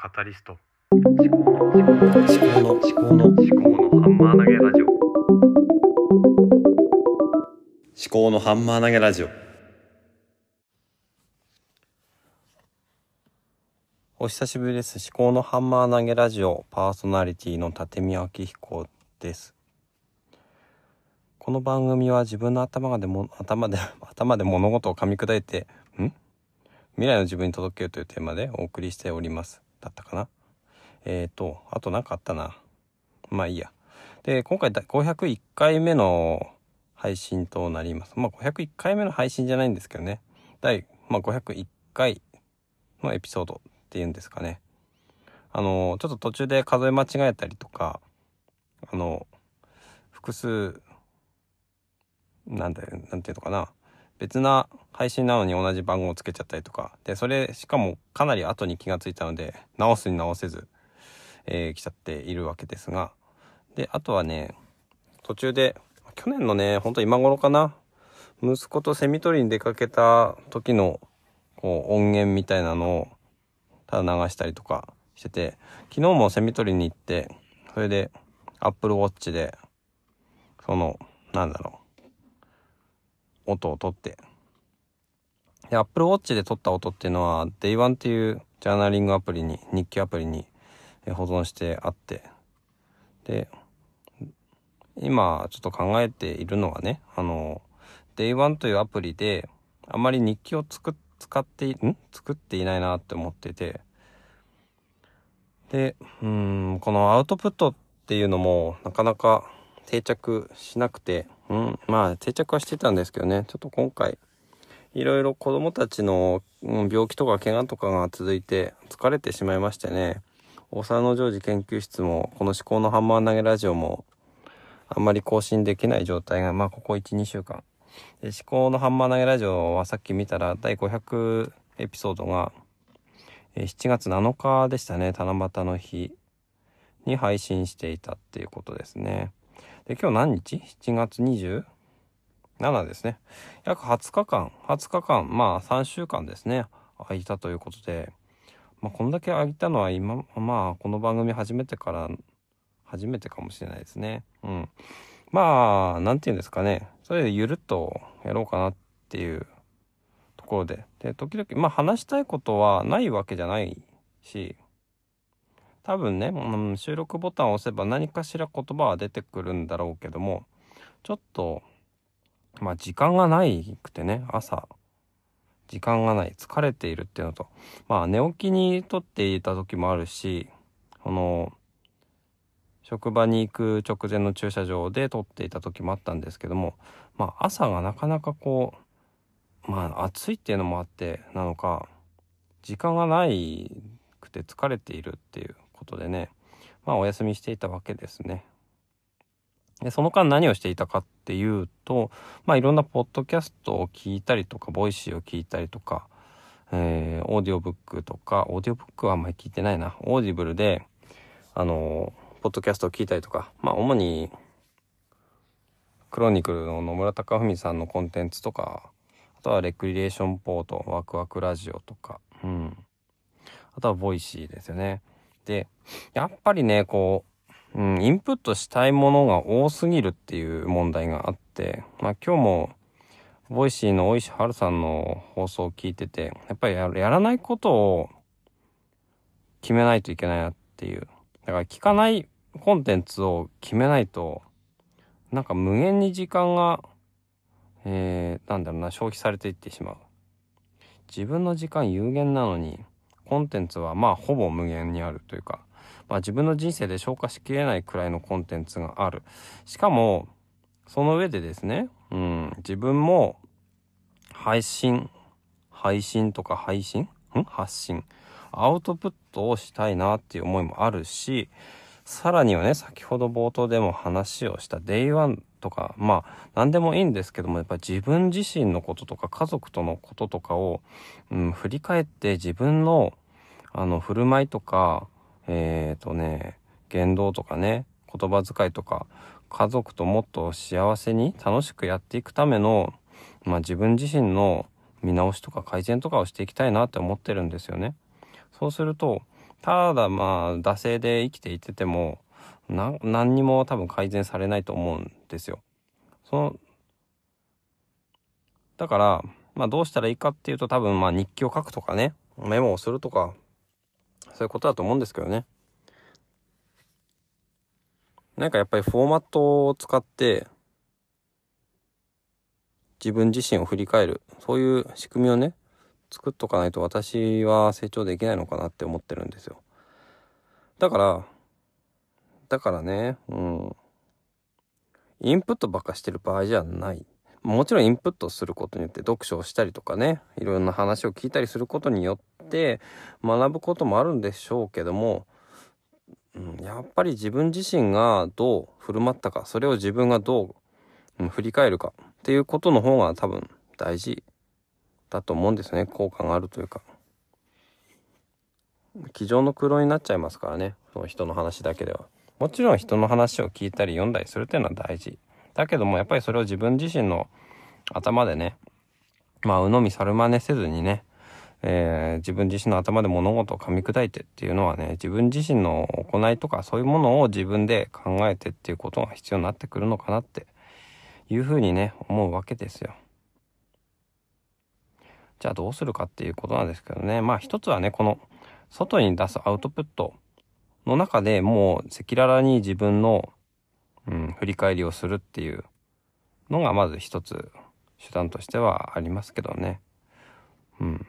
カタリスト。思考の思考の思考の思考のハンマー投げラジオ。思考のハンマー投げラジオ。お久しぶりです。思考のハンマー投げラジオ。パーソナリティの立見明彦です。この番組は自分の頭がでも頭で頭で物事を噛み砕いてん？未来の自分に届けるというテーマでお送りしております。だったかな？えーと、あと何かあったな。まあいいや。で、今回501回目の配信となります。まあ501回目の配信じゃないんですけどね。第、まあ、501回のエピソードっていうんですかね。あの、ちょっと途中で数え間違えたりとか、あの、複数、なんだよ、なんていうのかな。別な配信なのに同じ番号をつけちゃったりとか。で、それ、しかもかなり後に気がついたので、直すに直せず、えー、来ちゃっているわけですが。で、あとはね、途中で、去年のね、ほんと今頃かな。息子とセミ取りに出かけた時の、こう、音源みたいなのを、ただ流したりとかしてて、昨日もセミ取りに行って、それで、Apple Watch で、その、なんだろう、音を取って、で、Apple Watch で撮った音っていうのは、Day1 っていうジャーナリングアプリに、日記アプリに保存してあって、で、今ちょっと考えているのはね、あの、Day1 というアプリで、あまり日記を作使ってん？作っていないなって思ってて、で、うん、このアウトプットっていうのもなかなか定着しなくて、うん、まあ定着はしてたんですけどね、ちょっと今回、いろいろ子供たちの病気とか怪我とかが続いて疲れてしまいましてね、大沢のジョージ研究室も、この思考のハンマー投げラジオも、あんまり更新できない状態が、まあ、ここ1、2週間。で、思考のハンマー投げラジオはさっき見たら、第500エピソードが、7月7日でしたね、七夕の日に配信していたっていうことですね。で、今日何日 ?7 月27ですね。約20日間、20日間、まあ3週間ですね、空いたということで、まあ、こんだけ空いたのは今、まあ、この番組始めてから、初めてかもしれないですね。うん。まあ、なんて言うんですかね。それでゆるっとやろうかなっていうところで。で、時々、まあ話したいことはないわけじゃないし、多分ね、うん、収録ボタンを押せば何かしら言葉は出てくるんだろうけども、ちょっと、まあ時間がないくてね、朝、時間がない、疲れているっていうのと、まあ寝起きに撮っていた時もあるし、この、職場に行く直前の駐車場で撮っていた時もあったんですけども、まあ朝がなかなかこう、まあ暑いっていうのもあってなのか、時間がないくて疲れているっていう。ことでね、まあお休みしていたわけですね。で、その間何をしていたかっていうと、まあいろんなポッドキャストを聞いたりとか、 Voicy を聞いたりとか、えー、オーディオブックとか、オーディオブックはあんまり聞いてないな。 Audible で、あのー、ポッドキャストを聞いたりとか、まあ主に、クロニクルの野村隆文さんのコンテンツとか、あとはレクリエーションポート、ワクワクラジオとか、うん。あとは Voicy ですよね。で、やっぱりね、こう、うん、インプットしたいものが多すぎるっていう問題があって、まあ今日も、 Voicy の大石春さんの放送を聞いてて、やっぱりやらないことを決めないといけないなっていう。だから聞かないコンテンツを決めないと、なんか無限に時間が、えー、なんだろうな、消費されていってしまう。自分の時間有限なのに、コンテンツはまあほぼ無限にあるというか、まあ、自分の人生で消化しきれないくらいのコンテンツがある。しかも、その上でですね、うん、自分も配信、配信とか配信？ん？発信。アウトプットをしたいなっていう思いもあるし、さらにはね、先ほど冒頭でも話をした Day1 とか、まあ、何でもいいんですけども、やっぱり自分自身のこととか家族とのこととかを、うん、振り返って自分の、あの、振る舞いとか、えっ、ー、とね、言動とかね、言葉遣いとか、家族ともっと幸せに楽しくやっていくための、まあ自分自身の見直しとか改善とかをしていきたいなって思ってるんですよね。そうすると、ただまあ、惰性で生きていてても、な、何にも多分改善されないと思うんですよ。その、だから、まあどうしたらいいかっていうと多分まあ日記を書くとかね、メモをするとか、そういうことだと思うんですけどね。なんかやっぱりフォーマットを使って、自分自身を振り返る、そういう仕組みをね、作っとかないと私は成長できないのかなって思ってるんですよ。だから、だからね、うん。インプットばっかしてる場合じゃない。もちろんインプットすることによって読書をしたりとかね、いろんな話を聞いたりすることによって学ぶこともあるんでしょうけども、うん、やっぱり自分自身がどう振る舞ったか、それを自分がどう、振り返るかっていうことの方が多分大事だと思うんですね。効果があるというか。机上の黒になっちゃいますからね。その人の話だけでは。もちろん人の話を聞いたり読んだりするっていうのは大事。だけどもやっぱりそれを自分自身の頭でね、まあ、鵜呑み猿真似せずにね、えー自分自身の頭で物事を噛み砕いてっていうのはね、自分自身の行いとかそういうものを自分で考えてっていうことが必要になってくるのかなっていうふうにね、思うわけですよ。じゃあどうするかっていうことなんですけどね。まあ一つはね、この外に出すアウトプットの中でもう赤裸々に自分の、うん、振り返りをするっていうのがまず一つ手段としてはありますけどね。うん。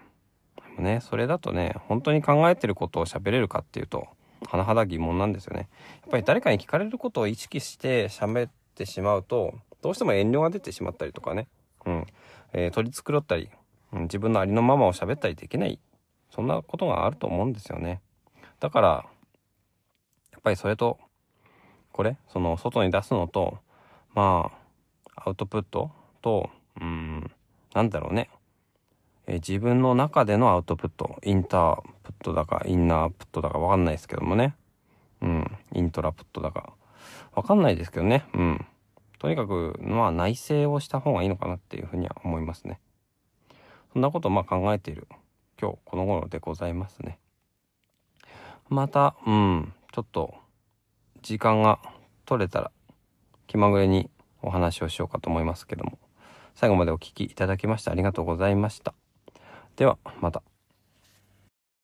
でもね、それだとね、本当に考えてることを喋れるかっていうと、甚だ疑問なんですよね。やっぱり誰かに聞かれることを意識して喋ってしまうと、どうしても遠慮が出てしまったりとかね。うん。えー取り繕ったり、自分のありのままを喋ったりできない。そんなことがあると思うんですよね。だから、やっぱりそれと、これ、その外に出すのと、まあ、アウトプットと、うん、なんだろうね。え自分の中でのアウトプット、インタープットだか、インナープットだかわかんないですけどもね。うん、イントラプットだか、わかんないですけどね。うん。とにかく、まあ内省をした方がいいのかなっていうふうには思いますね。そんなことをまあ考えている今日この頃でございますね。また、うん、ちょっと時間が取れたら気まぐれにお話をしようかと思いますけども、最後までお聞きいただきましてありがとうございました。では、また。